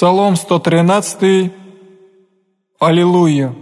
Псалом 113. Аллилуйя.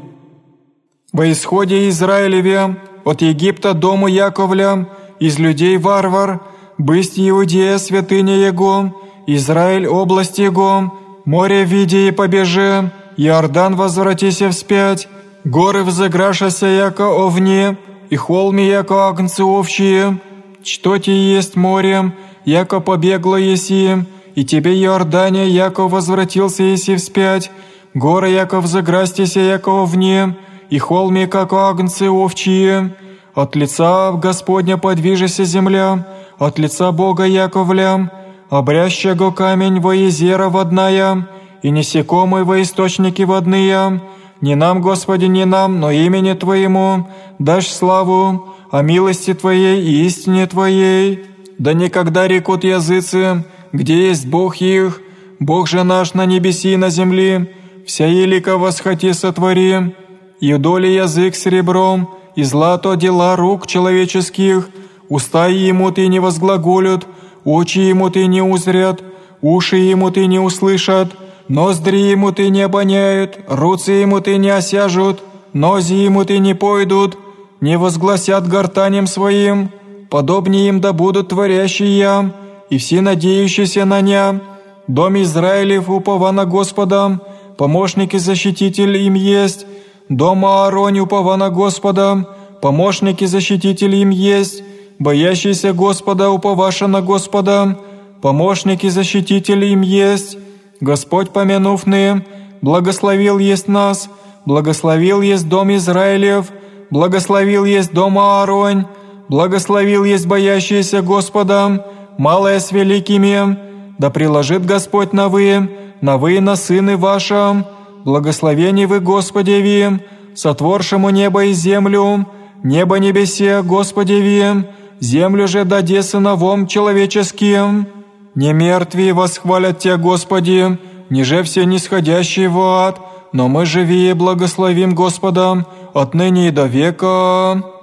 Во исходе Израилеве, от Египта дому Яковля, из людей варвар, бысть Иудея святыня Его, Израиль область Его, море виде и побеже, Иордан возвратися вспять, горы взыграшася яко овне, и холми яко агнцы овчие, что те есть морем, яко побегло еси, и тебе, Иордания, яко возвратился еси вспять, горы, яко взыграстися, яко вне, и холми, как агнцы овчие. От лица Господня подвижися земля, от лица Бога Яковля, обрящего камень во езера водная, и несекомый во источники водные. Не нам, Господи, не нам, но имени Твоему дашь славу, о милости Твоей и истине Твоей. Да никогда рекут языцы, где есть Бог их, Бог же наш на небеси и на земле, вся елика восхоти сотвори, и доли язык серебром, и злато дела рук человеческих, уста ему ты не возглаголют, очи ему ты не узрят, уши ему ты не услышат, ноздри ему ты не обоняют, руцы ему ты не осяжут, нози ему ты не пойдут, не возгласят гортанем своим, подобнее им да будут творящие, и все надеющиеся на Ня. Дом Израилев упова на Господа, помощник и защититель им есть. Дом Аароне упова на Господа, помощник и защититель им есть. Боящийся Господа уповаша на Господа, помощник и защититель им есть. Господь помянувный, благословил есть нас, благословил есть дом Израилев, благословил есть дом Ааронь, благословил есть боящийся Господа, малое с великими, да приложит Господь на вы, на вы на сыны вашим, благословение вы Господеви, сотворшему небо и землю, небо небесе Господеви, землю же даде сыновом человеческим. Не мертвые восхвалят Тебя, Господи, ниже все нисходящие в ад, но мы живее благословим Господа отныне и до века.